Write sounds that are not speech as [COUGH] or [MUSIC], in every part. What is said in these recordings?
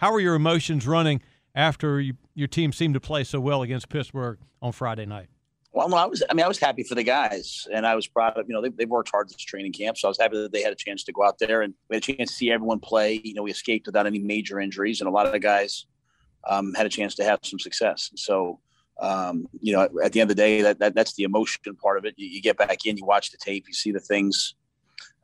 How are your emotions running after you, your team seemed to play so well against Pittsburgh on Friday night? Well, I was, I mean, I was happy for the guys, and I was proud of, you know, they, they've worked hard this training camp, so I was happy that they had a chance to go out there and we had a chance to see everyone play. You know, we escaped without any major injuries, and a lot of the guys um, had a chance to have some success. So, um, you know, at the end of the day, that, that that's the emotion part of it. You, you, get back in, you watch the tape, you see the things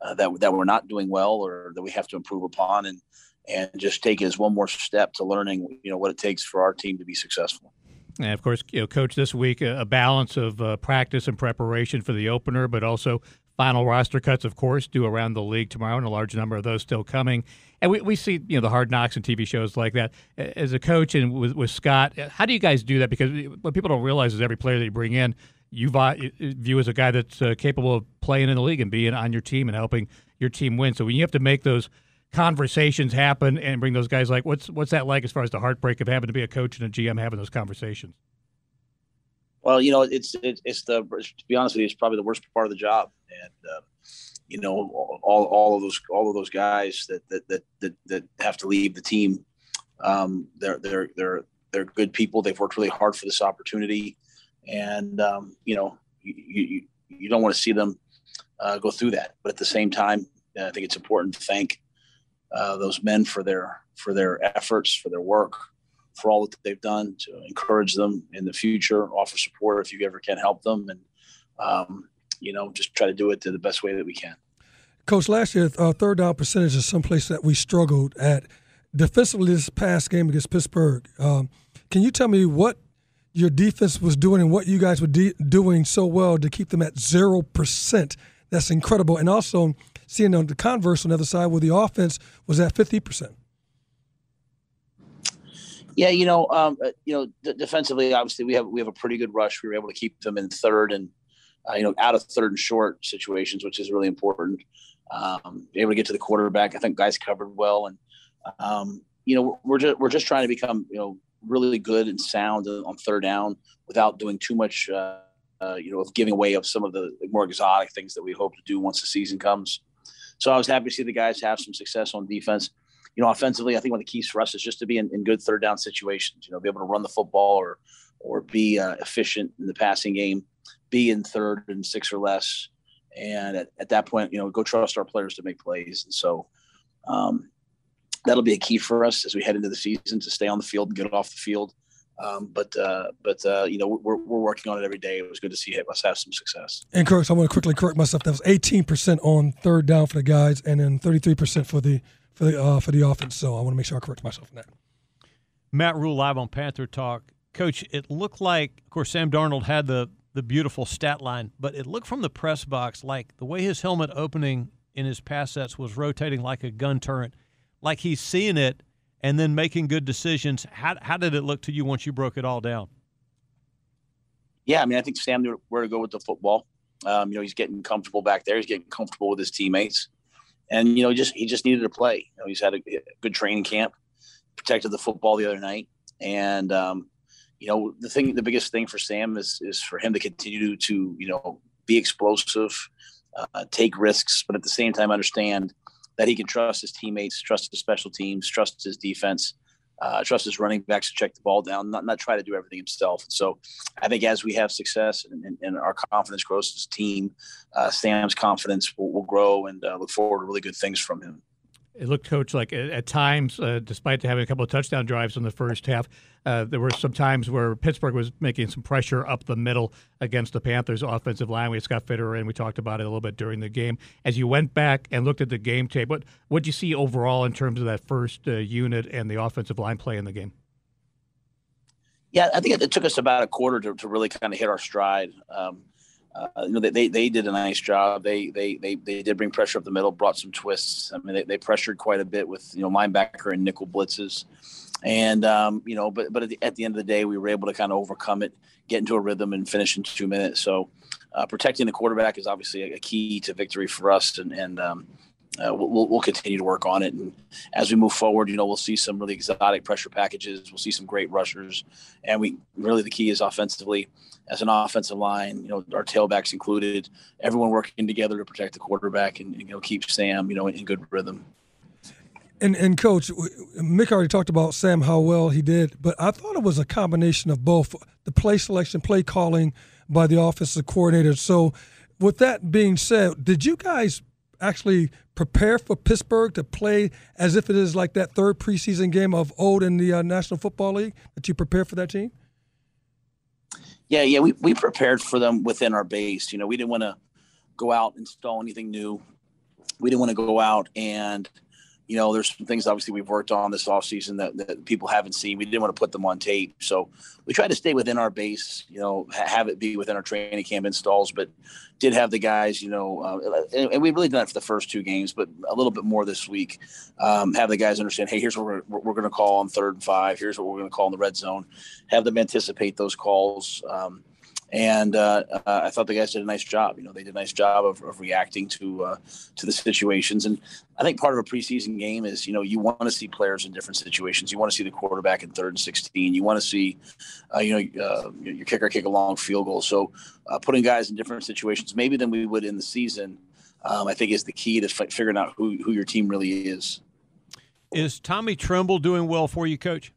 uh, that that we're not doing well or that we have to improve upon, and and just take it as one more step to learning, you know, what it takes for our team to be successful. And of course, you know, coach, this week a balance of uh, practice and preparation for the opener, but also final roster cuts, of course, due around the league tomorrow, and a large number of those still coming. And we, we see, you know, the hard knocks and TV shows like that. As a coach and with, with Scott, how do you guys do that? Because what people don't realize is every player that you bring in, you view as a guy that's uh, capable of playing in the league and being on your team and helping your team win. So when you have to make those – conversations happen and bring those guys like what's what's that like as far as the heartbreak of having to be a coach and a GM having those conversations? Well, you know, it's it's, it's the to be honest with you, it's probably the worst part of the job, and uh, you know, all, all of those all of those guys that that that that, that have to leave the team, um, they're they're they're they're good people. They've worked really hard for this opportunity, and um, you know, you, you you don't want to see them uh, go through that, but at the same time, I think it's important to thank uh, those men for their for their efforts, for their work, for all that they've done to encourage them in the future, offer support if you ever can help them, and um, you know just try to do it to the best way that we can. Coach, last year uh, third down percentage is someplace that we struggled at defensively this past game against Pittsburgh. Um, can you tell me what your defense was doing and what you guys were de- doing so well to keep them at zero percent? That's incredible. And also, seeing on the converse on the other side where the offense was at 50%. Yeah, you know, um, uh, you know, d- defensively, obviously we have we have a pretty good rush. We were able to keep them in third and uh, you know out of third and short situations, which is really important. Um, able to get to the quarterback. I think guys covered well, and um, you know we're just we're just trying to become you know really good and sound on third down without doing too much. Uh, uh, you know, of giving away of some of the more exotic things that we hope to do once the season comes. So I was happy to see the guys have some success on defense. You know, offensively, I think one of the keys for us is just to be in, in good third down situations. You know, be able to run the football or or be uh, efficient in the passing game, be in third and six or less, and at, at, that point, you know, go trust our players to make plays. And so um, that'll be a key for us as we head into the season to stay on the field and get off the field. Um, but uh, but uh, you know we're, we're working on it every day. It was good to see us have some success. And Kirk, I want to quickly correct myself. That was 18% on third down for the guys, and then 33% for the for the uh, for the offense. So I want to make sure I correct myself on that. Matt Rhule live on Panther Talk, Coach. It looked like, of course, Sam Darnold had the the beautiful stat line, but it looked from the press box like the way his helmet opening in his pass sets was rotating like a gun turret, like he's seeing it and then making good decisions. How, how did it look to you once you broke it all down? Yeah, I mean, I think Sam knew where to go with the football. Um, you know, he's getting comfortable back there. He's getting comfortable with his teammates. and you know, just he just needed to play. You know, he's had a, good training camp, protected the football the other night, and um, you know, the thing, the biggest thing for Sam is is for him to continue to, to you know be explosive, uh, take risks, but at the same time understand that he can trust his teammates, trust his special teams, trust his defense, uh, trust his running backs to check the ball down, not not try to do everything himself. So, I think as we have success and, and, and our confidence grows as a team, uh, Sam's confidence will, will grow, and uh, look forward to really good things from him it looked, coach, like at, times, uh, despite having a couple of touchdown drives in the first half, uh, there were some times where Pittsburgh was making some pressure up the middle against the Panthers' offensive line. We had Scott Fitterer, and we talked about it a little bit during the game. As you went back and looked at the game tape, what what did you see overall in terms of that first uh, unit and the offensive line play in the game? Yeah, I think it, it took us about a quarter to, to really kind of hit our stride. Um, uh, you know, they, they, they did a nice job. They, they, they, they did bring pressure up the middle, brought some twists. I mean, they, they pressured quite a bit with, you know, linebacker and nickel blitzes. And, um, you know, but, but at the, at the end of the day, we were able to kind of overcome it, get into a rhythm and finish in two minutes. So uh, protecting the quarterback is obviously a, a, key to victory for us. And, and, um, uh, we'll, we'll continue to work on it. And as we move forward, you know, we'll see some really exotic pressure packages. We'll see some great rushers. And we really, the key is offensively as an offensive line, you know, our tailbacks included, everyone working together to protect the quarterback and, you know, keep Sam, you know, in good rhythm. And, and coach, Mick already talked about Sam how well he did, but I thought it was a combination of both the play selection, play calling by the offensive coordinator. So, with that being said, did you guys actually prepare for Pittsburgh to play as if it is like that third preseason game of old in the uh, National Football League? That you prepare for that team? Yeah, yeah, we, we prepared for them within our base. You know, we didn't want to go out and install anything new. We didn't want to go out and – you know, there's some things obviously we've worked on this offseason that, that people haven't seen. We didn't want to put them on tape. So we tried to stay within our base, you know, have it be within our training camp installs, but did have the guys, you know, uh, and, and, we really done it for the first two games, but a little bit more this week. Um, have the guys understand, hey, here's what we're, we're going to call on third and five. Here's what we're going to call in the red zone. Have them anticipate those calls. Um, and uh, uh, I thought the guys did a nice job. You know, they did a nice job of, of reacting to uh, to the situations. And I think part of a preseason game is, you know, you want to see players in different situations. You want to see the quarterback in third and sixteen. You want to see, uh, you know, uh, your kicker kick a long field goal. So uh, putting guys in different situations, maybe than we would in the season, um, I think is the key to f- figuring out who who your team really is. Is Tommy Tremble doing well for you, Coach?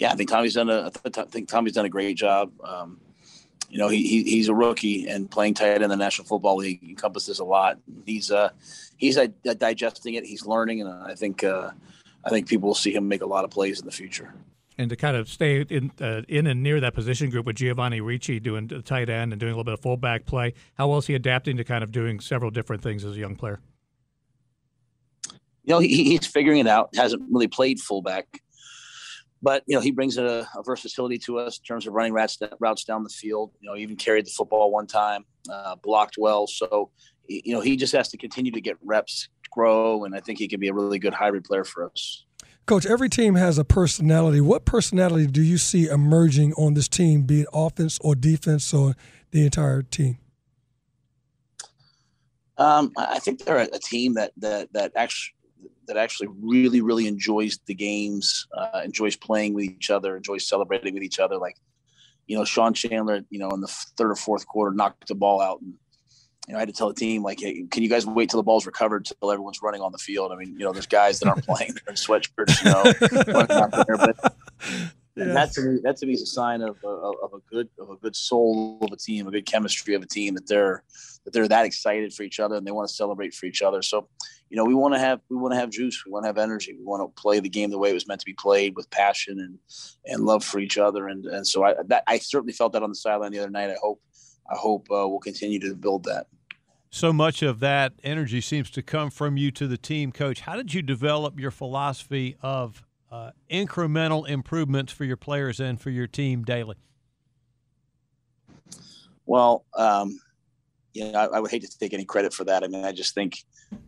Yeah, I think Tommy's done a. I think Tommy's done a great job. Um, you know, he, he, he's a rookie and playing tight end the National Football League encompasses a lot. He's uh he's uh, digesting it. He's learning, and I think uh, I think people will see him make a lot of plays in the future. And to kind of stay in uh, in and near that position group with Giovanni Ricci doing the tight end and doing a little bit of fullback play, how well is he adapting to kind of doing several different things as a young player? You know, he, he's figuring it out. Hasn't really played fullback but you know he brings a, a, versatility to us in terms of running routes, routes down the field. You know, even carried the football one time, uh, blocked well. So you know he just has to continue to get reps, grow, and I think he can be a really good hybrid player for us. Coach, every team has a personality. What personality do you see emerging on this team, be it offense or defense or the entire team? Um, I think they're a, a team that that that actually that actually really really enjoys the games, uh, enjoys playing with each other, enjoys celebrating with each other. Like, you know, Sean Chandler, you know, in the third or fourth quarter, knocked the ball out, and you know, I had to tell the team like, hey, can you guys wait till the ball's recovered till everyone's running on the field? I mean, you know, there's guys that aren't [LAUGHS] playing, they're in sweatshirts, you know, there, but [LAUGHS] and that to me, that to me is a sign of, of, of, a good of a good soul of a team, a good chemistry of a team that they're that they're that excited for each other and they want to celebrate for each other. So, you know, we want to have we want to have juice, we want to have energy, we want to play the game the way it was meant to be played with passion and and love for each other. And and so I that I certainly felt that on the sideline the other night. I hope I hope uh, we'll continue to build that. So much of that energy seems to come from you to the team, coach. How did you develop your philosophy of uh, incremental improvements for your players and for your team daily? Well, um, you know, I, I, would hate to take any credit for that. I mean, I just think,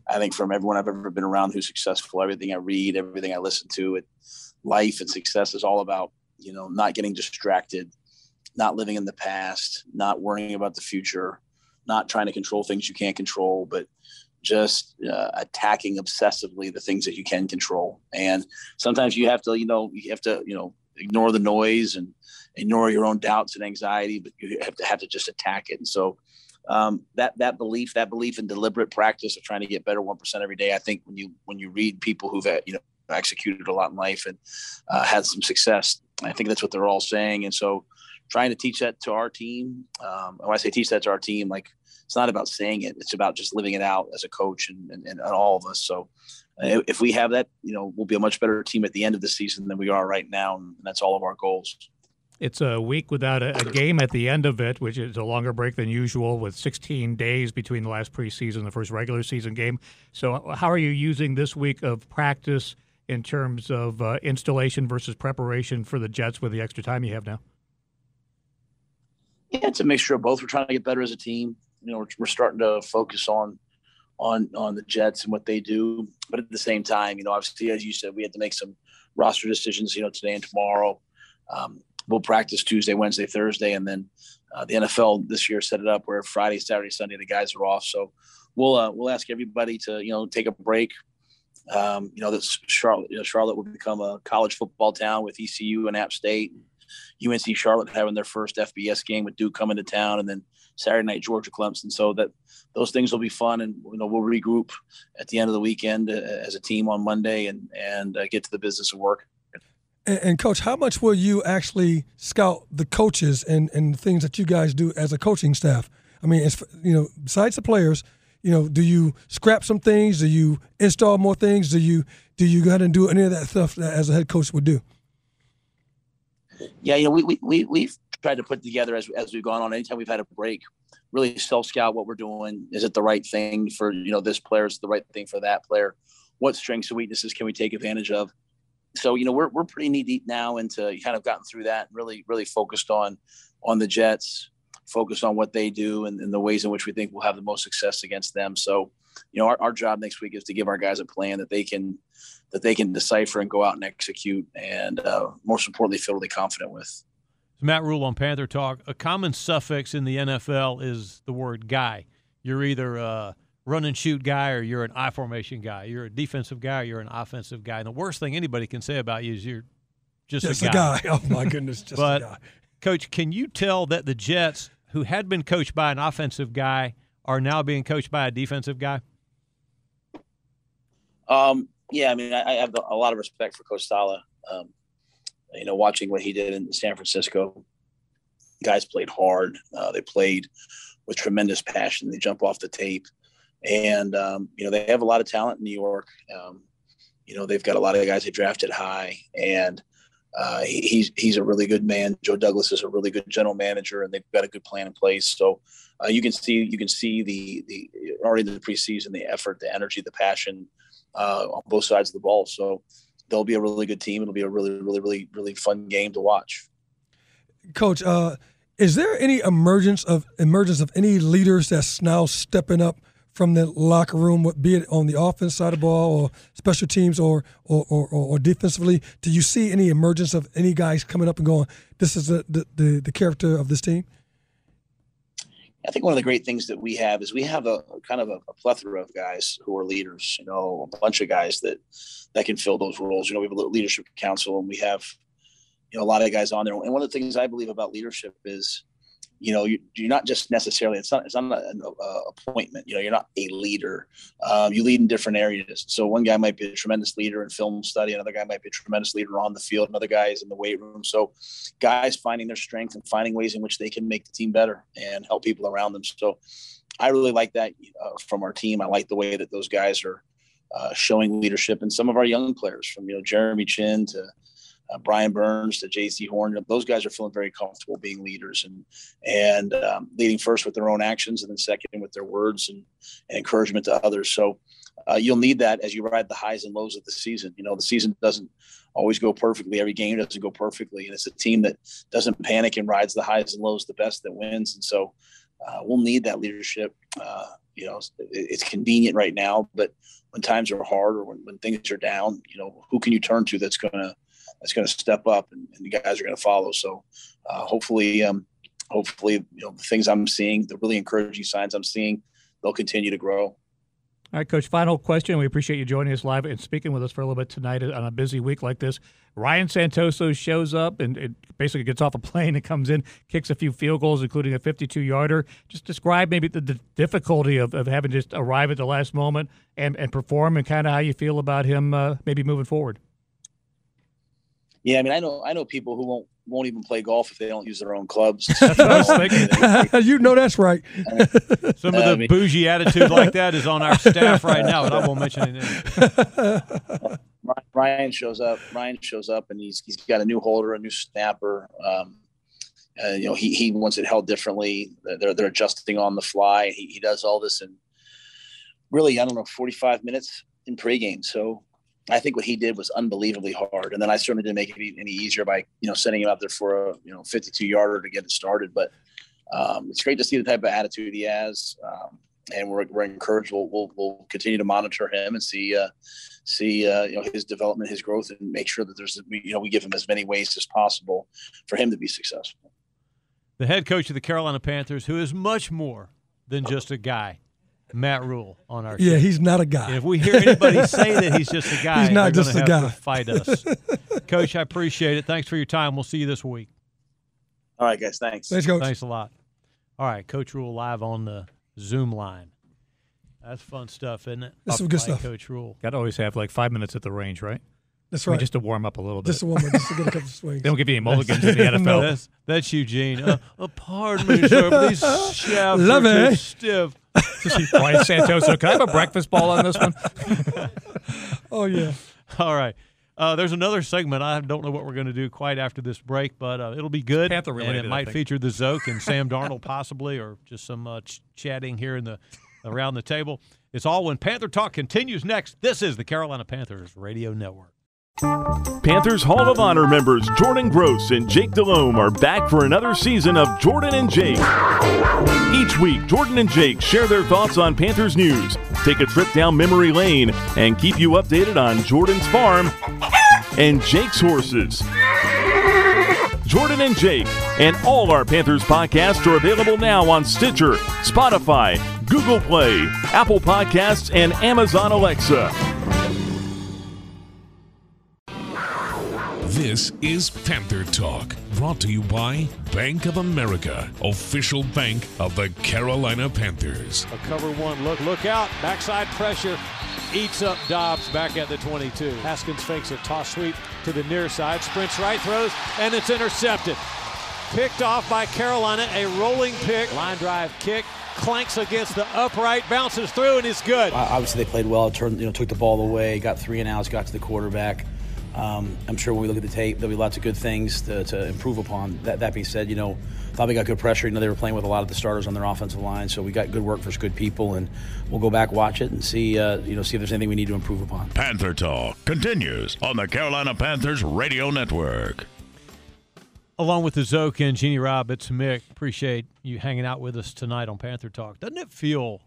I think from everyone I've ever been around who's successful, everything I read, everything I listen to, it, life and success is all about, you know, not getting distracted, not living in the past, not worrying about the future, not trying to control things you can't control, but just uh, attacking obsessively the things that you can control. And sometimes you have to, you know, you have to, you know, ignore the noise and ignore your own doubts and anxiety, but you have to have to just attack it. And so um, that that belief, that belief in deliberate practice of trying to get better one percent every day. I think when you when you read people who've had, you know executed a lot in life and uh, had some success, I think that's what they're all saying. And so trying to teach that to our team. Um, when I say teach that to our team, like it's not about saying it; it's about just living it out as a coach and, and, and all of us. So uh, if we have that, you know, we'll be a much better team at the end of the season than we are right now, and that's all of our goals. It's a week without a, a, game at the end of it, which is a longer break than usual, with 16 days between the last preseason and the first regular season game. So, how are you using this week of practice in terms of uh, installation versus preparation for the Jets with the extra time you have now? Yeah, it's a mixture of both. We're trying to get better as a team. You know, we're, we're starting to focus on on on the Jets and what they do, but at the same time, you know, obviously, as you said, we had to make some roster decisions. You know, today and tomorrow. Um, we'll practice Tuesday, Wednesday, Thursday, and then uh, the NFL this year set it up where Friday, Saturday, Sunday the guys are off. So we'll uh, we'll ask everybody to you know take a break. Um, you know that Charlotte you know, Charlotte will become a college football town with ECU and App State. UNC Charlotte having their first FBS game with Duke coming to town, and then Saturday night Georgia Clemson. So that those things will be fun, and you know we'll regroup at the end of the weekend uh, as a team on Monday and and uh, get to the business of work. And, coach, how much will you actually scout the coaches and and things that you guys do as a coaching staff? I mean, it's you know, besides the players, you know, do you scrap some things? Do you install more things? Do you do you go ahead and do any of that stuff that as a head coach would do? Yeah, you know, we we we've tried to put together as as we've gone on. Anytime we've had a break, really self scout what we're doing. Is it the right thing for you know this player? Is the right thing for that player? What strengths and weaknesses can we take advantage of? So you know we're we're pretty knee deep now into kind of gotten through that, and really really focused on on the Jets, focused on what they do and, and the ways in which we think we'll have the most success against them. So, you know, our, our job next week is to give our guys a plan that they can that they can decipher and go out and execute, and uh, most importantly, feel really confident with. Matt Rhule on Panther Talk. A common suffix in the NFL is the word guy. You're either uh, run and shoot guy or you're an I formation guy. You're a defensive guy, you're an offensive guy. And the worst thing anybody can say about you is you're just, just a, guy. a guy. [LAUGHS] Oh my goodness, just but, a guy. Coach, can you tell that the Jets, who had been coached by an offensive guy, are now being coached by a defensive guy? Um, yeah, I mean, I, I have a lot of respect for Coach Saleh. Um, you know, watching what he did in San Francisco, guys played hard. Uh, they played with tremendous passion. They jump off the tape and um, you know they have a lot of talent in New York. Um, you know they've got a lot of guys they drafted high, and uh, he, he's he's a really good man. Joe Douglas is a really good general manager, and they've got a good plan in place. So uh, you can see you can see the the already the preseason the effort, the energy, the passion uh, on both sides of the ball. So they'll be a really good team. It'll be a really really really really fun game to watch. Coach, uh, is there any emergence of emergence of any leaders that's now stepping up? From the locker room, be it on the offense side of the ball or special teams or or, or, or defensively? Do you see any emergence of any guys coming up and going, this is the, the, the, the character of this team? I think one of the great things that we have is we have a kind of a, a, plethora of guys who are leaders. You know, a bunch of guys that that can fill those roles. You know, we have a leadership council, and we have you know a lot of guys on there. And one of the things I believe about leadership is you know, you, are not just necessarily, it's not, it's not an appointment, you know, you're not a leader. Um, you lead in different areas. So one guy might be a tremendous leader in film study. Another guy might be a tremendous leader on the field. Another guy is in the weight room. So guys finding their strength and finding ways in which they can make the team better and help people around them. So I really like that uh, from our team. I like the way that those guys are uh, showing leadership and some of our young players from, you know, Jeremy Chinn to, uh, Brian Burns to Jaycee Horn. Those guys are feeling very comfortable being leaders and and um, leading first with their own actions, and then second with their words and, and encouragement to others. So uh, you'll need that as you ride the highs and lows of the season. You know, the season doesn't always go perfectly. Every game doesn't go perfectly, and it's a team that doesn't panic and rides the highs and lows the best that wins. And so uh, we'll need that leadership. Uh, you know, it's convenient right now, but when times are hard or when, when things are down, you know, who can you turn to that's going to that's going to step up and, and, the guys are going to follow. So uh, hopefully, um, hopefully, you know, the things I'm seeing, the really encouraging signs I'm seeing, they'll continue to grow. All right, Coach, final question. We appreciate you joining us live and speaking with us for a little bit tonight on a busy week like this. Ryan Santoso shows up and it basically gets off a [LAUGHS] plane and comes in, kicks a few field goals, including a 52 yarder. Just describe maybe the, the difficulty of, of having just arrive at the last moment and, and perform and kind of how you feel about him uh, maybe moving forward. Yeah, I mean, I know I know people who won't won't even play golf if they don't use their own clubs. [LAUGHS] you know that's right. [LAUGHS] Some of the mean, bougie attitude like that is on our staff right now, and I won't mention it. [LAUGHS] Ryan shows up. Ryan shows up, and he's he's got a new holder, a new snapper. Um, uh, you know, he he wants it held differently. They're they're adjusting on the fly. He he does all this in really I don't know 45 minutes in pregame. So I think what he did was unbelievably hard. And then I certainly didn't make it any easier by, you know, sending him out there for a, you know, 52 yarder to get it started. But um, it's great to see the type of attitude he has. Um, and we're, we're encouraged. We'll, we'll, we'll, continue to monitor him and see, uh, see, uh, you know, his development, his growth, and make sure that there's, you know, we give him as many ways as possible for him to be successful. The head coach of the Carolina Panthers, who is much more than just a guy. Matt Rhule on our yeah, show. he's not a guy. And if we hear anybody [LAUGHS] say that he's just a guy, he's not just a guy. fight us, [LAUGHS] Coach. I appreciate it. Thanks for your time. We'll see you this week. All right, guys. Thanks. Thanks, Coach. Thanks a lot. All right, Coach Rhule live on the Zoom line. That's fun stuff, isn't it? That's some good stuff. Coach Rhule. Got to always have like five minutes at the range, right? That's right. I mean, just to warm up a little bit. Just to warm up, just to get a couple [LAUGHS] swings. they don't give you any mulligans in the NFL. no, that's, that's Eugene. Uh, uh, pardon me, sir, but these shafts Love are too stiff. Ryan Santoso, can I have a breakfast ball on this one? [LAUGHS] oh yeah. All right. Uh, there's another segment. I don't know what we're going to do quite after this break, but uh, it'll be good. Panther related, and it might feature the Zoke and Sam [LAUGHS] Darnold possibly, or just some uh, ch- chatting here in the around the table. It's all when Panther Talk continues next. This is the Carolina Panthers Radio Network. Panthers Hall of Honor members Jordan Gross and Jake Delhomme are back for another season of Jordan and Jake. Each week, Jordan and Jake share their thoughts on Panthers news, take a trip down memory lane, and keep you updated on Jordan's farm and Jake's horses. Jordan and Jake and all our Panthers podcasts are available now on Stitcher, Spotify, Google Play, Apple Podcasts, and Amazon Alexa. This is Panther Talk, brought to you by Bank of America, official bank of the Carolina Panthers. A cover one look, look out, backside pressure, eats up Dobbs back at the 22. Haskins fakes a toss sweep to the near side, sprints right, throws, and it's intercepted. Picked off by Carolina, a rolling pick, line drive kick, clanks against the upright, bounces through, and is good. Obviously, they played well. Turned, you know, took the ball away, got three and outs, got to the quarterback. Um, I'm sure when we look at the tape, there'll be lots of good things to, to improve upon. That, that being said, you know, thought we got good pressure. You know, they were playing with a lot of the starters on their offensive line, so we got good work for good people, and we'll go back, watch it, and see, uh, you know, see if there's anything we need to improve upon. Panther Talk continues on the Carolina Panthers Radio Network. Along with the Zoke and Jeannie Rob, it's Mick. Appreciate you hanging out with us tonight on Panther Talk. Doesn't it feel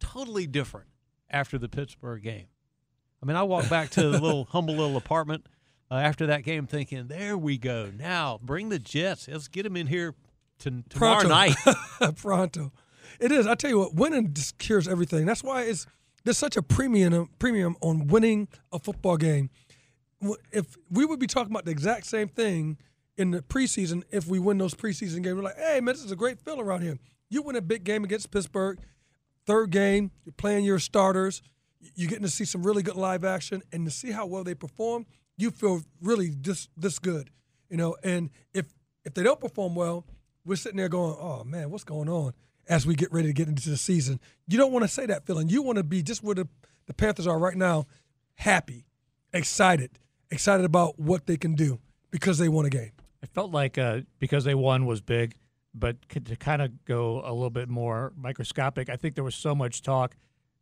totally different after the Pittsburgh game? I mean, I walked back to the little humble little apartment uh, after that game, thinking, "There we go. Now bring the Jets. Let's get them in here to, tomorrow Pronto. night." [LAUGHS] Pronto. It is. I tell you what, winning just cures everything. That's why it's there's such a premium premium on winning a football game. If we would be talking about the exact same thing in the preseason, if we win those preseason games, we're like, "Hey, man, this is a great feel around here." You win a big game against Pittsburgh, third game, you're playing your starters you're getting to see some really good live action and to see how well they perform, you feel really this this good, you know. And if if they don't perform well, we're sitting there going, "Oh man, what's going on?" As we get ready to get into the season, you don't want to say that feeling. You want to be just where the, the Panthers are right now, happy, excited, excited about what they can do because they won a game. It felt like uh, because they won was big, but to kind of go a little bit more microscopic, I think there was so much talk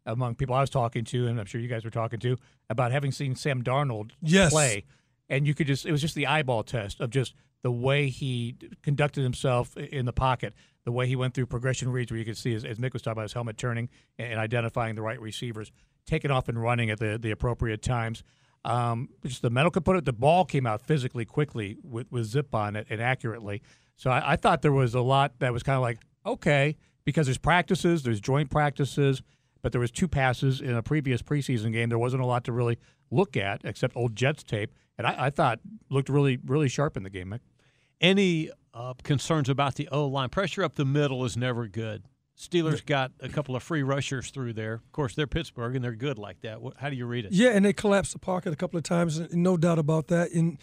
among people I was talking to, and I'm sure you guys were talking to, about having seen Sam Darnold yes. play. And you could just, it was just the eyeball test of just the way he conducted himself in the pocket, the way he went through progression reads where you could see, as, as Mick was talking about, his helmet turning and identifying the right receivers, taking off and running at the, the appropriate times. Um, just the mental component, the ball came out physically quickly with, with zip on it and accurately. So I, I thought there was a lot that was kind of like okay because there's practices, there's joint practices, but there was two passes in a previous preseason game. There wasn't a lot to really look at except old Jets tape, and I, I thought looked really really sharp in the game. Mick. Any uh, concerns about the O line? Pressure up the middle is never good. Steelers got a couple of free rushers through there. Of course, they're Pittsburgh and they're good like that. How do you read it? Yeah, and they collapsed the pocket a couple of times, no doubt about that. And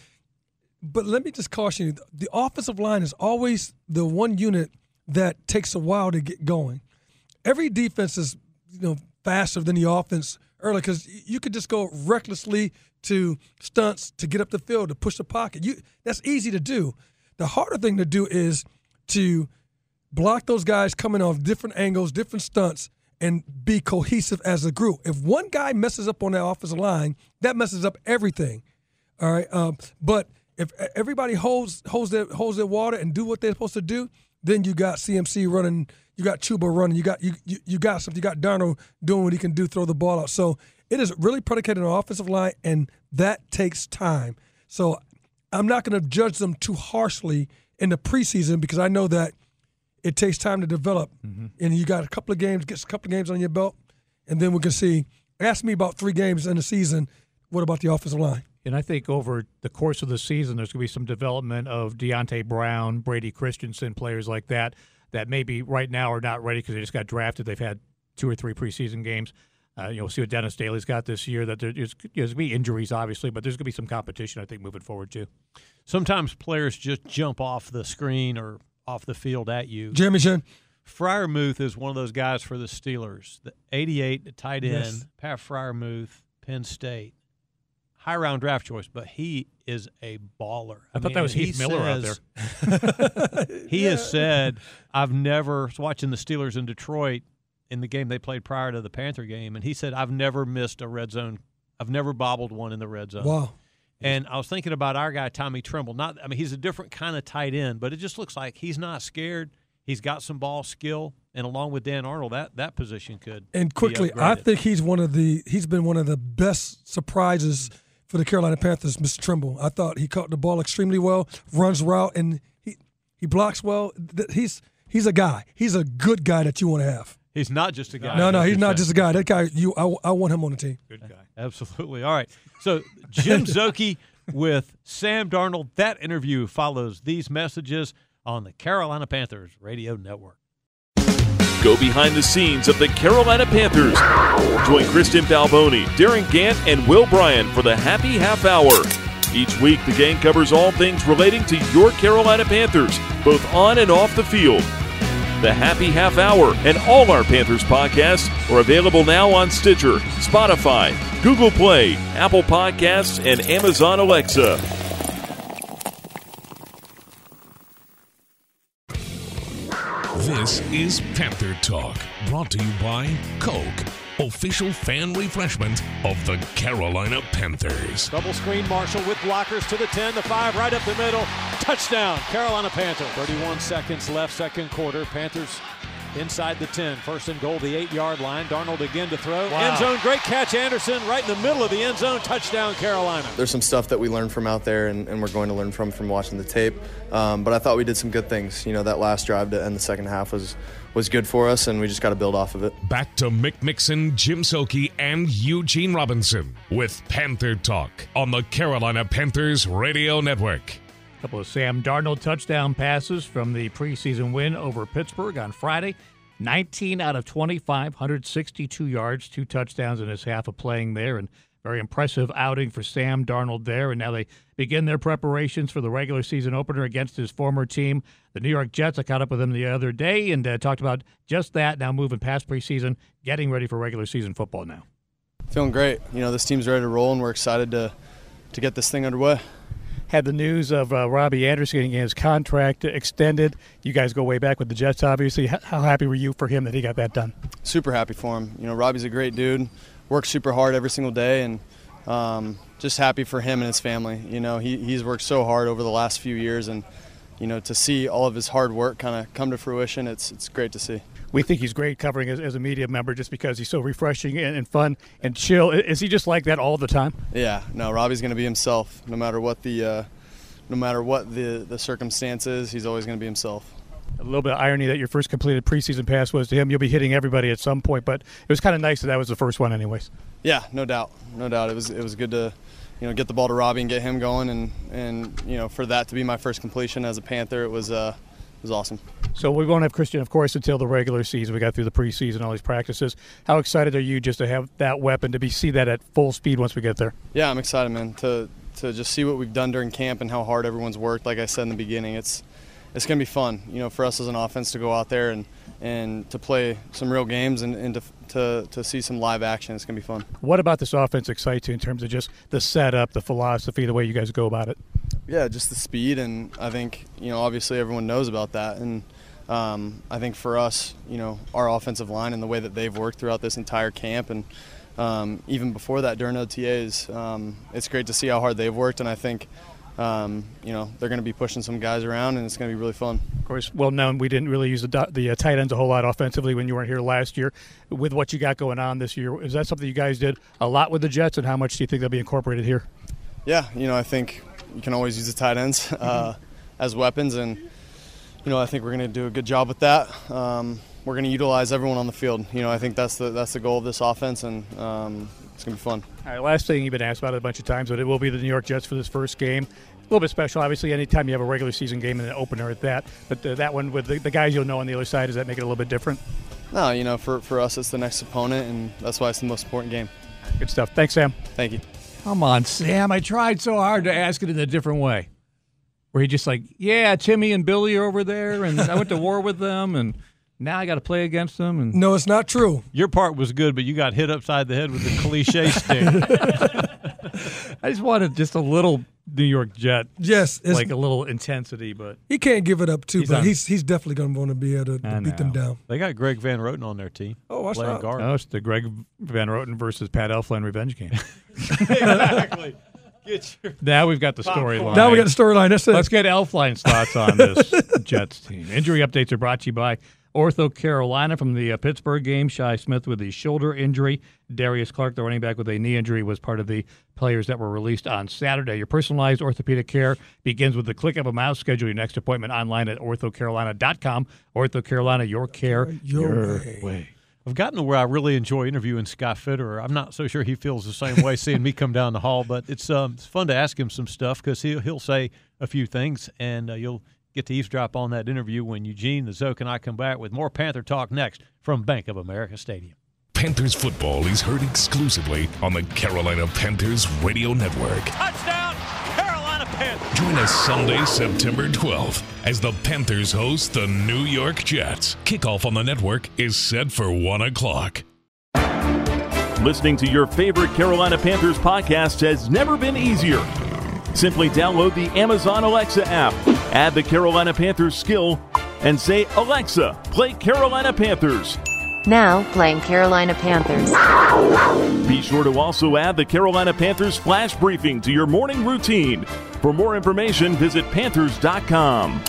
but let me just caution you: the offensive line is always the one unit that takes a while to get going. Every defense is, you know, faster than the offense early because you could just go recklessly to stunts to get up the field to push the pocket. You that's easy to do. The harder thing to do is to block those guys coming off different angles, different stunts, and be cohesive as a group. If one guy messes up on that offensive line, that messes up everything. All right, um, but if everybody holds holds their holds their water and do what they're supposed to do, then you got CMC running, you got Chuba running, you got you you, you got something, you got Darnold doing what he can do, throw the ball out. So it is really predicated on offensive line, and that takes time. So I'm not going to judge them too harshly in the preseason because I know that it takes time to develop, mm-hmm. and you got a couple of games, get a couple of games on your belt, and then we can see. Ask me about three games in the season. What about the offensive line? And I think over the course of the season, there's going to be some development of Deonte Brown, Brady Christensen, players like that, that maybe right now are not ready because they just got drafted. They've had two or three preseason games. Uh, you know, see what Dennis Daly's got this year. That there's, there's going to be injuries, obviously, but there's going to be some competition, I think, moving forward, too. Sometimes players just jump off the screen or off the field at you. Jeremy Chinn. Freiermuth is one of those guys for the Steelers. The 88, the tight end, yes. Pat Freiermuth, Penn State. High round draft choice, but he is a baller. I, I thought mean, that was Heath Miller says, out there. [LAUGHS] he yeah. has said, I've never, watching the Steelers in Detroit in the game they played prior to the Panther game, and he said, I've never missed a red zone. I've never bobbled one in the red zone. Wow. And I was thinking about our guy Tommy Tremble. Not, I mean, he's a different kind of tight end, but it just looks like he's not scared. He's got some ball skill, and along with Dan Arnold, that that position could. And quickly, I think he's one of the he's been one of the best surprises for the Carolina Panthers, Mr. Tremble. I thought he caught the ball extremely well, runs route, and he he blocks well. He's he's a guy. He's a good guy that you want to have. He's not just a guy. No, no, he's not just a guy. That guy, you, I, I want him on the team. Good guy. Absolutely. All right. So Jim [LAUGHS] Szoke with Sam Darnold. That interview follows these messages on the Carolina Panthers Radio Network. Go behind the scenes of the Carolina Panthers. Join Kristen Balboni, Darin Gantt, and Will Bryan for the Happy Half Hour. Each week, the gang covers all things relating to your Carolina Panthers, both on and off the field. The Happy Half Hour and all our Panthers podcasts are available now on Stitcher, Spotify, Google Play, Apple Podcasts, and Amazon Alexa. This is Panther Talk, brought to you by Coke, official fan refreshment of the Carolina Panthers. Double screen Marshall with blockers to the 10, the 5, right up the middle. Touchdown, Carolina Panthers. 31 seconds left, second quarter. Panthers inside the 10. First and goal, the eight yard line. Darnold again to throw. Wow. End zone, great catch, Anderson, right in the middle of the end zone. Touchdown, Carolina. There's some stuff that we learned from out there, and, and we're going to learn from from watching the tape. Um, but I thought we did some good things. You know, that last drive to end the second half was was good for us, and we just got to build off of it. Back to Mick Mixon, Jim Szoke, and Eugene Robinson with Panther Talk on the Carolina Panthers Radio Network. Couple of Sam Darnold touchdown passes from the preseason win over Pittsburgh on Friday. 19 out of 25, 162 yards, two touchdowns in his half of playing there, and very impressive outing for Sam Darnold there. And now they begin their preparations for the regular season opener against his former team, the New York Jets. I caught up with him the other day and uh, talked about just that. Now moving past preseason, getting ready for regular season football now. Feeling great. You know, this team's ready to roll, and we're excited to to get this thing underway had the news of uh, Robbie Anderson getting his contract extended. You guys go way back with the Jets, obviously. How happy were you for him that he got that done? Super happy for him. You know, Robbie's a great dude, works super hard every single day, and um, just happy for him and his family. You know, he, he's worked so hard over the last few years, and you know, to see all of his hard work kind of come to fruition, it's it's great to see we think he's great covering as, as a media member just because he's so refreshing and, and, fun and chill. Is he just like that all the time? Yeah, no, Robbie's going to be himself no matter what the uh, no matter what the the circumstances, he's always going to be himself. A little bit of irony that your first completed preseason pass was to him. You'll be hitting everybody at some point, but it was kind of nice that that was the first one, anyways. Yeah, no doubt, no doubt. It was it was good to, you know, get the ball to Robbie and get him going, and and you know, for that to be my first completion as a Panther, it was uh, it was awesome. So we won't have Christian, of course, until the regular season. We got through the preseason, all these practices. How excited are you just to have that weapon to be see that at full speed once we get there? Yeah, I'm excited, man. To to just see what we've done during camp and how hard everyone's worked. Like I said in the beginning, it's it's going to be fun, you know, for us as an offense to go out there and, and to play some real games and, and to, to, to see some live action. It's going to be fun. What about this offense excites you in terms of just the setup, the philosophy, the way you guys go about it? Yeah, just the speed, and I think you know obviously everyone knows about that, and um, I think for us, you know, our offensive line and the way that they've worked throughout this entire camp and um, even before that during OTAs, um, it's great to see how hard they've worked, and I think um, you know they're going to be pushing some guys around, and it's going to be really fun. Of course, well known we didn't really use the the uh, tight ends a whole lot offensively when you weren't here last year. With what you got going on this year, is that something you guys did a lot with the Jets, and how much do you think they'll be incorporated here? Yeah, you know I think you can always use the tight ends [LAUGHS] uh, as weapons, and you know I think we're going to do a good job with that. Um, we're going to utilize everyone on the field. You know I think that's the that's the goal of this offense, and um, it's going to be fun. All right, last thing you've been asked about it a bunch of times, but it will be the New York Jets for this first game. A little bit special, obviously, anytime you have a regular season game and an opener at that. But uh, that one with the, the, guys you'll know on the other side, does that make it a little bit different? No, you know, for, for us, it's the next opponent, and that's why it's the most important game. Good stuff. Thanks, Sam. Thank you. Come on, Sam. I tried so hard to ask it in a different way. Where he just like, yeah, Timmy and Billy are over there, and I went to war with them, and – now I got to play against them. And no, it's not true. Your part was good, but you got hit upside the head with the cliche [LAUGHS] stick. I just wanted just a little New York Jet. Yes, like a little intensity, but he can't give it up too. He's but on, he's he's definitely going to want to be able to, to beat them down. They got Greg Van Roten on their team. Oh, watch playing guard. Oh, it's the Greg Van Roten versus Pat Elflein revenge game. [LAUGHS] exactly. Now we've got the storyline. Now we got the storyline. That's it. Let's get Elflein's thoughts on this [LAUGHS] Jets team. Injury updates are brought to you by Ortho Carolina from the uh, Pittsburgh game. Shi Smith with the shoulder injury. Darius Clark, the running back with a knee injury, was part of the players that were released on Saturday. Your personalized orthopedic care begins with the click of a mouse. Schedule your next appointment online at orthocarolina.com. Ortho Carolina, your care, your, your way. way. I've gotten to where I really enjoy interviewing Scott Fitterer. I'm not so sure he feels the same way seeing me come down the hall, but it's um, it's fun to ask him some stuff because he'll he'll say a few things, and uh, you'll get to eavesdrop on that interview when Eugene, the Zoke, and I come back with more Panther talk next from Bank of America Stadium. Panthers football is heard exclusively on the Carolina Panthers Radio Network. Touchdown, Carolina Panthers! Join us Sunday, September 12th, as the Panthers host the New York Jets. Kickoff on the network is set for 1 o'clock. Listening to your favorite Carolina Panthers podcast has never been easier. Simply download the Amazon Alexa app, add the Carolina Panthers skill, and say, Alexa, play Carolina Panthers. Now playing Carolina Panthers. Be sure to also add the Carolina Panthers flash briefing to your morning routine. For more information, visit Panthers.com.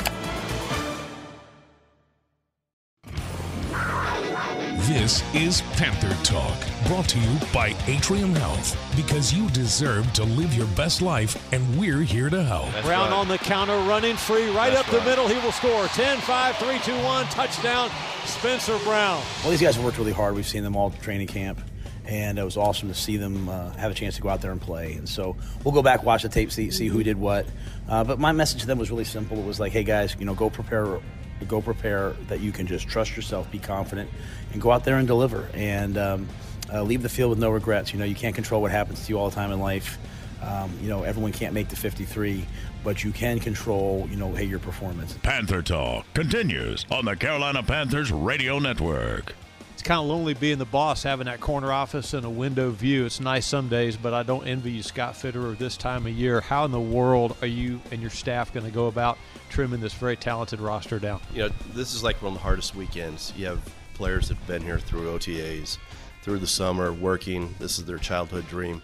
This is Panther Talk, brought to you by Atrium Health, because you deserve to live your best life, and we're here to help. That's Brown right. on the counter, running free, right That's up right. the middle. He will score 10 5 3 2 1, touchdown, Spencer Brown. Well, these guys have worked really hard. We've seen them all training camp and it was awesome to see them uh, have a chance to go out there and play. And so we'll go back, watch the tape, see, see who did what. Uh, but my message to them was really simple. It was like, hey guys, you know, go prepare go prepare that you can just trust yourself, be confident, and go out there and deliver. And um, uh, leave the field with no regrets. You know, you can't control what happens to you all the time in life. Um, you know, everyone can't make the 53, but you can control, you know, hey, your performance. Panther Talk continues on the Carolina Panthers Radio Network. Kind of lonely being the boss, having that corner office and a window view. It's nice some days, but I don't envy you, Scott Fitterer, this time of year. How in the world are you and your staff going to go about trimming this very talented roster down? You know, this is like one of the hardest weekends. You have players that have been here through OTAs, through the summer, working. This is their childhood dream.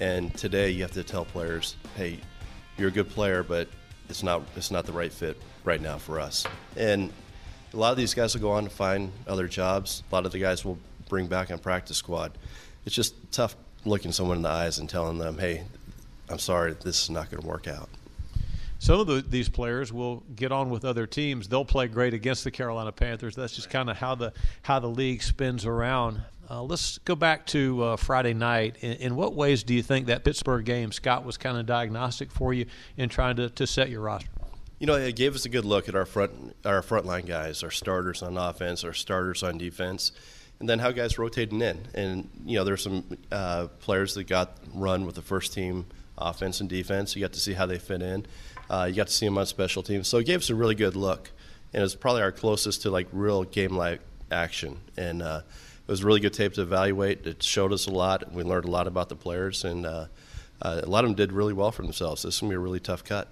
And today you have to tell players, hey, you're a good player, but it's not it's not the right fit right now for us. And a lot of these guys will go on to find other jobs. A lot of the guys will bring back on practice squad. It's just tough looking someone in the eyes and telling them, hey, I'm sorry, this is not going to work out. some of the, these players will get on with other teams. They'll play great against the Carolina Panthers. That's just kind of how the how the league spins around. Uh, let's go back to uh, Friday night. In, in, what ways do you think that Pittsburgh game, Scott, was kind of diagnostic for you in trying to, to set your roster? You know, it gave us a good look at our front our frontline guys, our starters on offense, our starters on defense, and then how guys rotating in. And you know, there's some uh, players that got run with the first team offense and defense. You got to see how they fit in. Uh, you got to see them on special teams, so it gave us a really good look, and it's probably our closest to like real game like action. And uh, it was really good tape to evaluate. It showed us a lot. We learned a lot about the players, and uh, uh, a lot of them did really well for themselves. This is gonna be a really tough cut.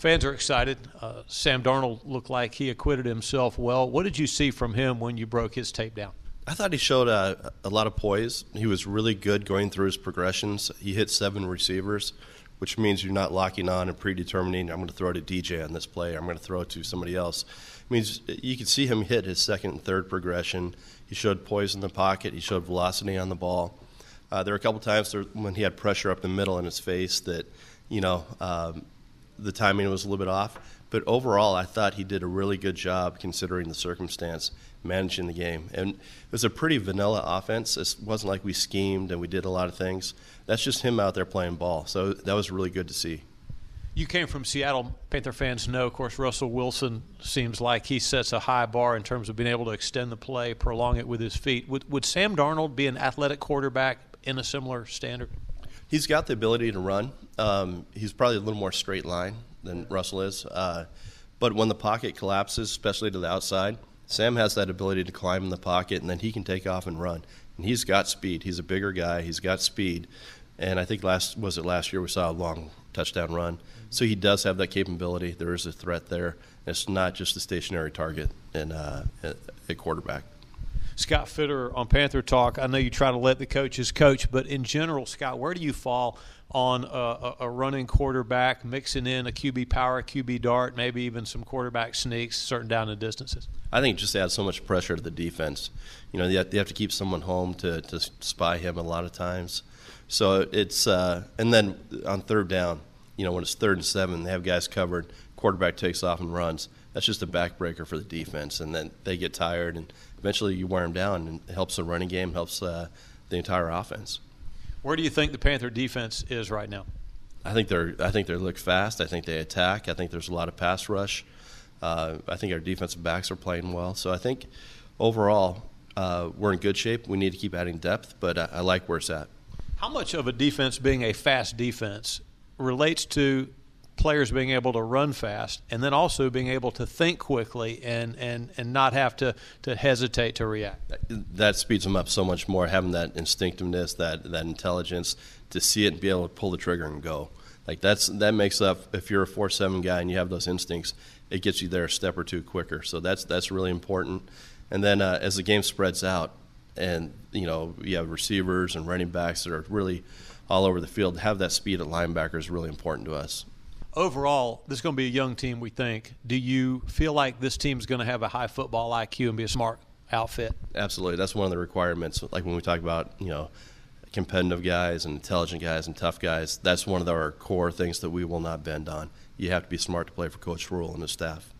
Fans are excited. Uh, Sam Darnold looked like he acquitted himself well. What did you see from him when you broke his tape down? I thought he showed a, a lot of poise. He was really good going through his progressions. He hit seven receivers which means you're not locking on and predetermining, I'm going to throw it to DJ on this play, I'm going to throw it to somebody else. Means you can see him hit his second and third progression. He showed poise in the pocket, he showed velocity on the ball. Uh, there were a couple times there, when he had pressure up the middle in his face that, you know, um, the timing was a little bit off. But overall, I thought he did a really good job considering the circumstance managing the game. And it was a pretty vanilla offense. It wasn't like we schemed and we did a lot of things. That's just him out there playing ball. So that was really good to see. You came from Seattle. Panther fans know, of course, Russell Wilson seems like he sets a high bar in terms of being able to extend the play, prolong it with his feet. Would, would Sam Darnold be an athletic quarterback in a similar standard? He's got the ability to run. Um, he's probably a little more straight line than Russell is. Uh, but when the pocket collapses, especially to the outside, Sam has that ability to climb in the pocket, and then he can take off and run. And he's got speed. He's a bigger guy. He's got speed. And I think last was it last year we saw a long touchdown run. So he does have that capability. There is a threat there. It's not just a stationary target in uh, a quarterback. Scott Fitterer on Panther Talk. I know you try to let the coaches coach, but in general, Scott, where do you fall on a, a, running quarterback, mixing in a QB power, QB dart, maybe even some quarterback sneaks, certain down and distances? I think it just adds so much pressure to the defense. You know, they have, they have to keep someone home to, to spy him a lot of times. So it's uh, and then on third down, you know, when it's third and seven, they have guys covered. Quarterback takes off and runs. That's just a backbreaker for the defense, and then they get tired, and eventually you wear them down, and it helps the running game, helps uh, the entire offense. Where do you think the Panther defense is right now? I think they're. I think they look fast. I think they attack. I think there's a lot of pass rush. Uh, I think our defensive backs are playing well. So I think overall uh, we're in good shape. We need to keep adding depth, but I, I like where it's at. How much of a defense being a fast defense relates to players being able to run fast and then also being able to think quickly and, and, and not have to, to hesitate to react. That speeds them up so much more, having that instinctiveness, that, that intelligence to see it and be able to pull the trigger and go. Like that's that makes up if you're a four seven guy and you have those instincts, it gets you there a step or two quicker. So that's that's really important. And then uh, as the game spreads out, and you know you have receivers and running backs that are really all over the field, have that speed at linebacker is really important to us overall, this is going to be a young team, we think. Do you feel like this team is going to have a high football IQ and be a smart outfit? Absolutely. That's one of the requirements. Like when we talk about, you know, competitive guys and intelligent guys and tough guys, that's one of our core things that we will not bend on. You have to be smart to play for Coach Rhule and his staff.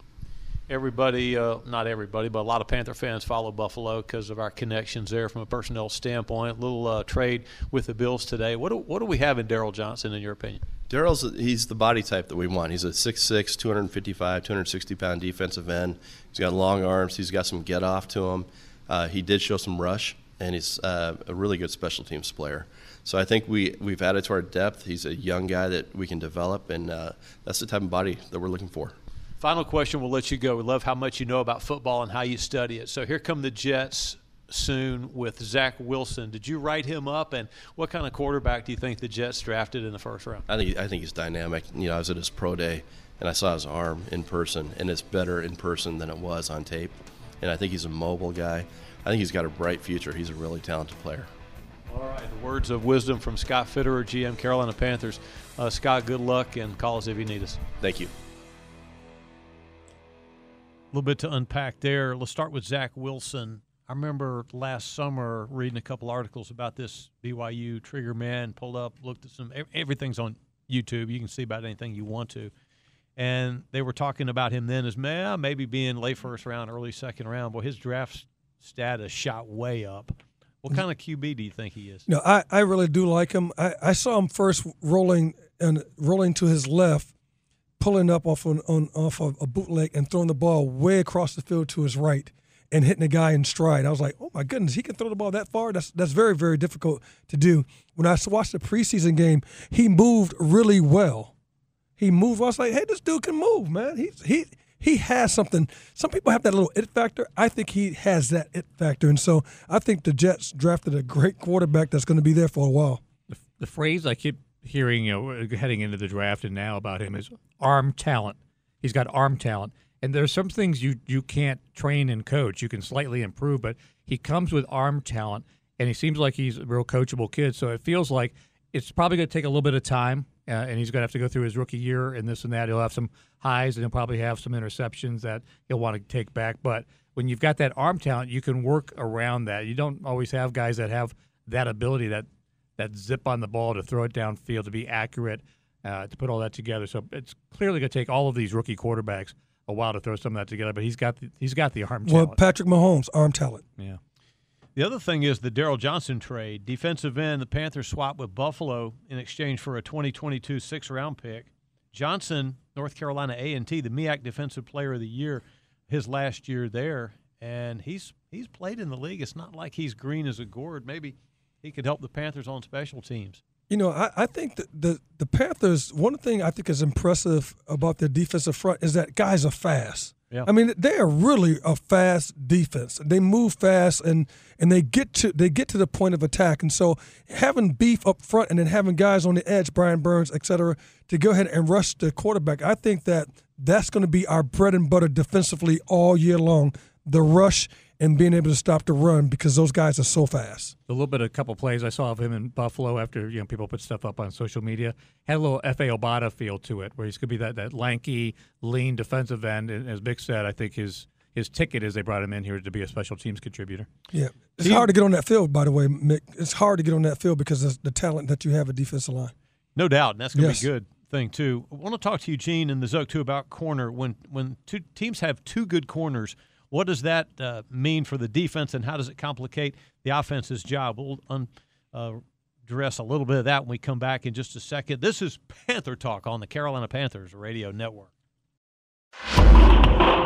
Everybody, uh, not everybody, but a lot of Panther fans follow Buffalo because of our connections there from a personnel standpoint. A Little uh, trade with the Bills today. What do, what do we have in Darryl Johnson, in your opinion? Darryl's he's the body type that we want. He's a 6'6", 255, 260 pound defensive end. He's got long arms. He's got some get off to him. Uh, he did show some rush, and he's uh, a really good special teams player. So I think we we've added to our depth. He's a young guy that we can develop, and uh, that's the type of body that we're looking for. Final question. We'll let you go. We love how much you know about football and how you study it. So here come the Jets soon with Zach Wilson. Did you write him up, and what kind of quarterback do you think the Jets drafted in the first round? I think I think he's dynamic. You know, I was at his pro day, and I saw his arm in person, and it's better in person than it was on tape. And I think he's a mobile guy. I think he's got a bright future. He's a really talented player. All right, the words of wisdom from Scott Fitterer, GM Carolina Panthers. Uh, Scott, good luck, and call us if you need us. Thank you. A little bit to unpack there. Let's start with Zach Wilson. I remember last summer reading a couple articles about this BYU trigger man. Pulled up, looked at some. Everything's on YouTube. You can see about anything you want to. and they were talking about him then as man, maybe being late first round, early second round. Well, his draft status shot way up. What kind of QB do you think he is? No, I, I really do like him. I, I saw him first rolling and rolling to his left, pulling up off on, on off of a bootleg and throwing the ball way across the field to his right and hitting the guy in stride. I was like, oh my goodness, he can throw the ball that far. That's that's very very difficult to do. When I watched the preseason game, he moved really well. He moved. I was like, hey, this dude can move, man. He he he has something. Some people have that little it factor. I think he has that it factor, and so I think the Jets drafted a great quarterback that's going to be there for a while. The, the phrase I keep hearing, you know, heading into the draft and now about him is arm talent. He's got arm talent, and there's some things you you can't train and coach. You can slightly improve, but he comes with arm talent, and he seems like he's a real coachable kid. So it feels like it's probably going to take a little bit of time uh, and he's going to have to go through his rookie year and this and that. He'll have some highs and he'll probably have some interceptions that he'll want to take back. But when you've got that arm talent, you can work around that. You don't always have guys that have that ability, that that zip on the ball to throw it downfield, to be accurate, uh, to put all that together. So it's clearly going to take all of these rookie quarterbacks a while to throw some of that together. But he's got the, he's got the arm talent. well. Patrick Mahomes, arm talent. Yeah. The other thing is the Darryl Johnson trade. Defensive end, the Panthers swapped with Buffalo in exchange for a 2022 six-round pick. Johnson, North Carolina A&T, the MEAC Defensive Player of the Year, his last year there, and he's he's played in the league. It's not like he's green as a gourd. Maybe he could help the Panthers on special teams. You know, I, I think the, the the Panthers. One thing I think is impressive about their defensive front is that guys are fast. Yeah. I mean, they are really a fast defense. They move fast and and they get to they get to the point of attack. And so having beef up front and then having guys on the edge, Brian Burns, et cetera, to go ahead and rush the quarterback, I think that that's going to be our bread and butter defensively all year long. The rush and being able to stop the run because those guys are so fast. A little bit, of a couple plays I saw of him in Buffalo after you know people put stuff up on social media had a little Efe Obada feel to it, where he's going to be that that lanky, lean defensive end. And as Vic said, I think his his ticket is they brought him in here to be a special teams contributor. Yeah, it's hard to get on that field. By the way, Mick, it's hard to get on that field because of the talent that you have at defensive line. No doubt, and that's going to Yes. be good thing too. I want to talk to Eugene and the Zook too about corner. When when two teams have two good corners, what does that uh, mean for the defense, and how does it complicate the offense's job? We'll un, uh, address a little bit of that when we come back in just a second. This is Panther Talk on the Carolina Panthers Radio Network.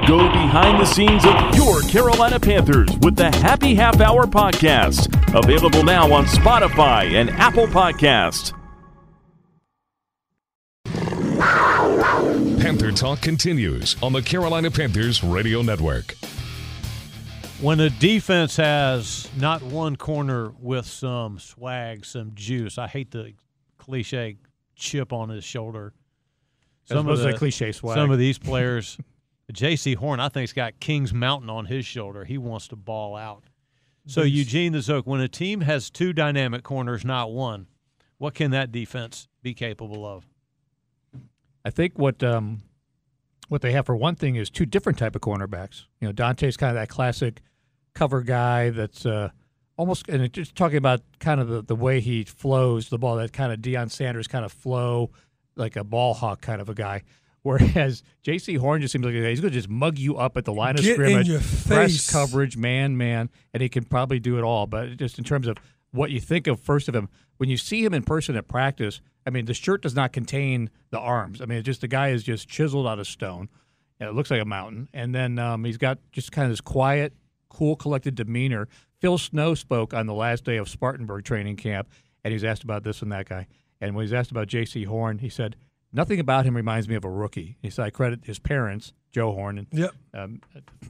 Go behind the scenes of your Carolina Panthers with the Happy Half Hour podcast. Available now on Spotify and Apple Podcast. Panther Talk continues on the Carolina Panthers Radio Network. When a defense has not one corner with some swag, some juice, I hate the cliche chip on his shoulder. Opposed to the cliche swag. Some of these players, [LAUGHS] Jaycee Horn, I think's got Kings Mountain on his shoulder. He wants to ball out. So. Eugene the Zook, when a team has two dynamic corners, not one, what can that defense be capable of? I think what um, what they have for one thing is two different type of cornerbacks. You know, Donte's kind of that classic cover guy that's uh, almost and just talking about kind of the, the way he flows the ball, that kind of Deion Sanders kind of flow, like a ball hawk kind of a guy. [LAUGHS] Whereas Jaycee Horn just seems like he's going to just mug you up at the line of Get scrimmage, press coverage, man, man, and he can probably do it all. But just in terms of what you think of first of him, when you see him in person at practice, I mean, the shirt does not contain the arms. I mean, it's just the guy is just chiseled out of stone. And it looks like a mountain. And then um, he's got just kind of this quiet, cool, collected demeanor. Phil Snow spoke on the last day of Spartanburg training camp, and he was asked about this and that guy. And when he was asked about Jaycee Horn, he said, Nothing about him reminds me of a rookie. He said, I credit his parents, Joe Horn, and Yep. um,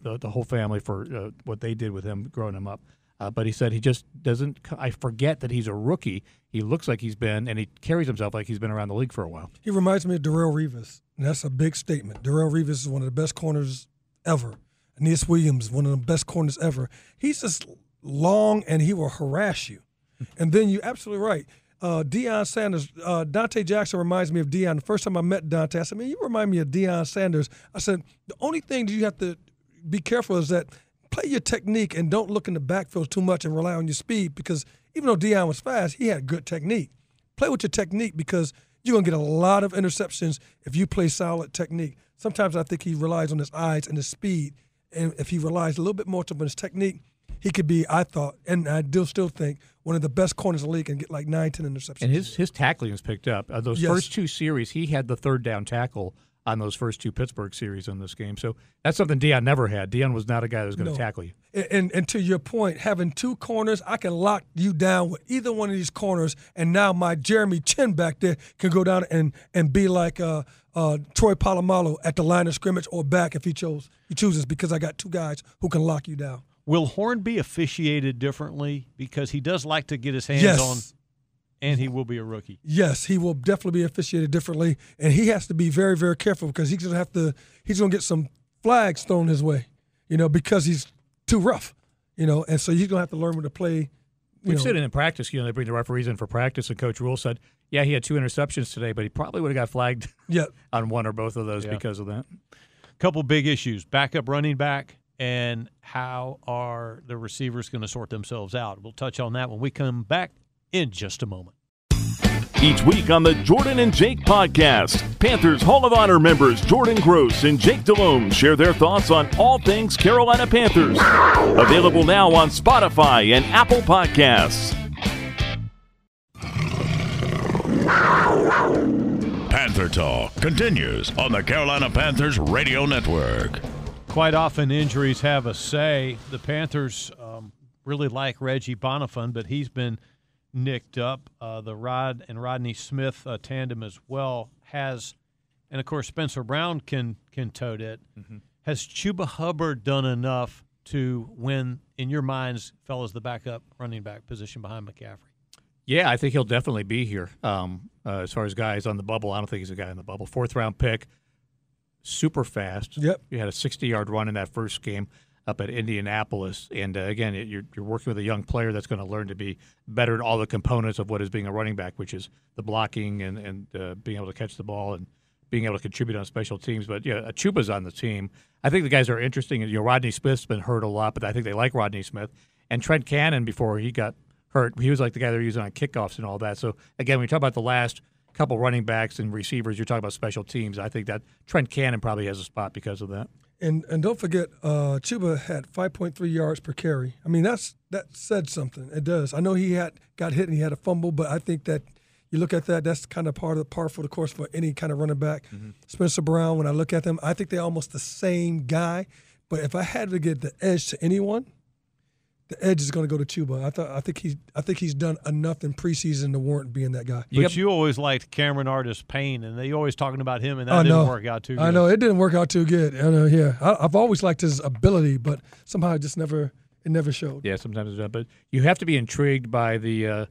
the, the whole family for uh, what they did with him growing him up. Uh, but he said he just doesn't. I forget that he's a rookie. He looks like he's been, and he carries himself like he's been around the league for a while. He reminds me of Darrelle Revis. And that's a big statement. Darrelle Revis is one of the best corners ever. Aeneas Williams, one of the best corners ever. He's just long and he will harass you. [LAUGHS] And then you're absolutely right. Uh, Deion Sanders, uh, Donte Jackson reminds me of Deion. The first time I met Donte, I said, man, you remind me of Deion Sanders. I said, the only thing that you have to be careful is that play your technique and don't look in the backfield too much and rely on your speed because even though Deion was fast, he had good technique. Play with your technique because you're gonna get a lot of interceptions if you play solid technique. Sometimes I think he relies on his eyes and his speed, and if he relies a little bit more on his technique, he could be, I thought, and I do still think, one of the best corners in the league and get like nine, ten interceptions. And his his tackling was picked up. Uh, those Yes. first two series, he had the third down tackle on those first two Pittsburgh series in this game. So that's something Deion never had. Deion was not a guy that was going to No. tackle you. And, and and to your point, having two corners, I can lock you down with either one of these corners, and now my Jeremy Chinn back there can go down and and be like uh, uh, Troy Polamalu at the line of scrimmage or back if he chose he chooses because I got two guys who can lock you down. Will Horn be officiated differently because he does like to get his hands Yes. on, and he will be a rookie. Yes, he will definitely be officiated differently, and he has to be very, very careful because he's gonna have to. He's gonna get some flags thrown his way, you know, because he's too rough, you know, and so he's gonna have to learn when to play. We've know, seen it in practice. You know, they bring the referees in for practice, and Coach Rhule said, "Yeah, he had two interceptions today, but he probably would have got flagged [LAUGHS] Yeah. on one or both of those Yeah. because of that." couple big issues backup running back and how are the receivers going to sort themselves out we'll touch on that when we come back in just a moment Each week on the Jordan and Jake podcast, Panthers Hall of Honor members Jordan Gross and Jake Delhomme share their thoughts on all things Carolina Panthers. Available now on Spotify and Apple Podcasts. Panther Talk continues on the Carolina Panthers Radio Network. quite often injuries have a say the panthers um, really like reggie bonnafon but he's been nicked up uh, the rod and rodney smith uh, tandem as well has and of course spencer brown can can tote it has chuba hubbard done enough to win in your minds fellas the backup running back position behind mccaffrey Yeah, I think he'll definitely be here. Um, uh, as far as guys on the bubble, I don't think he's a guy on the bubble. Fourth round pick, super fast. Yep. He had a 60 yard run in that first game up at Indianapolis. And uh, again, it, you're, you're working with a young player that's going to learn to be better at all the components of what is being a running back, which is the blocking and, and uh, being able to catch the ball and being able to contribute on special teams. But yeah, Achuba's on the team. I think the guys are interesting. You know, Rodney Smith's been hurt a lot, but I think they like Rodney Smith. And Trent Cannon, before he got hurt, he was like the guy they're using on kickoffs and all that. So again, when you talk about the last couple running backs and receivers, you're talking about special teams. I think that Trent Cannon probably has a spot because of that. And and don't forget, uh, Chuba had 5.3 yards per carry. I mean, that's that said something. It does. I know he had got hit and he had a fumble, but I think that you look at that, that's kind of part of the par for the course for any kind of running back. Spencer Brown, when I look at them, I think they're almost the same guy. But if I had to get the edge to anyone, the edge is going to go to Chuba. I thought I think he's I think he's done enough in preseason to warrant being that guy. but you always liked cameron artis payne and they always talking about him and that I didn't know. work out too good I know it didn't work out too good. I know. Yeah, I, I've always liked his ability, but somehow it just never it never showed. Yeah, sometimes it's not. But you have to be intrigued by the uh,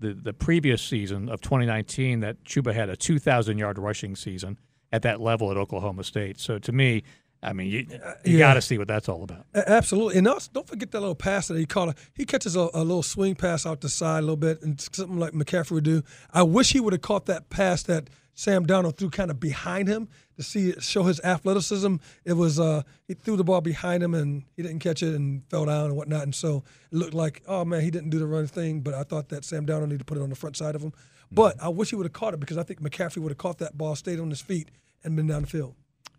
the the previous season of 2019 that Chuba had a 2,000 yard rushing season at that level at Oklahoma State. So to me, I mean, you, you yeah. got to see what that's all about. Absolutely, and also, don't forget that little pass that he caught. He catches a, a little swing pass out the side a little bit, and something like McCaffrey would do. I wish he would have caught that pass that Sam Darnold threw kind of behind him to see show his athleticism. It was uh, he threw the ball behind him and he didn't catch it and fell down and whatnot, and so it looked like oh man, he didn't do the run thing. But I thought that Sam Darnold needed to put it on the front side of him. But I wish he would have caught it because I think McCaffrey would have caught that ball, stayed on his feet, and been down the field.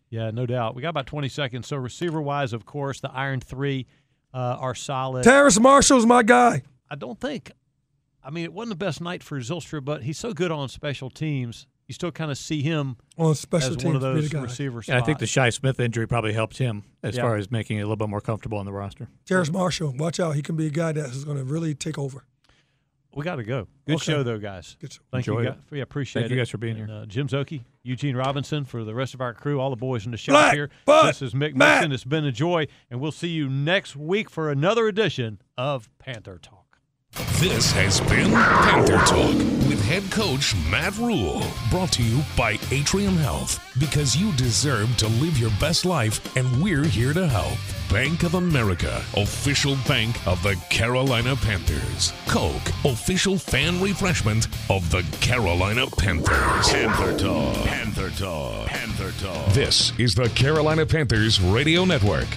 Yeah, no doubt. We got about 20 seconds. So, receiver wise, of course, the Iron Three uh, are solid. Terrace Marshall's my guy. I don't think, I mean, it wasn't the best night for Zylstra, but he's so good on special teams. You still kind of see him On special as teams, one of those receivers. receiver spots. And I think the Shi Smith injury probably helped him as Yeah. far as making it a little bit more comfortable on the roster. Terrace Marshall, watch out. He can be a guy that's going to really take over. We got to go. Good Okay. show, though, guys. Good show. Thank Enjoyed you. guys. We appreciate Thank it. you guys for being And, here. Uh, Jim Szoke, Eugene Robinson, for the rest of our crew, all the boys in the shop Black here. This is Mick Matt. Mixon. It's been a joy, and we'll see you next week for another edition of Panther Talk. This has been Panther Talk with head coach Matt Rhule. Brought to you by Atrium Health because you deserve to live your best life and we're here to help. Bank of America, official bank of the Carolina Panthers. Coke, official fan refreshment of the Carolina Panthers. Panther Talk. Panther Talk. Panther Talk. This is the Carolina Panthers Radio Network.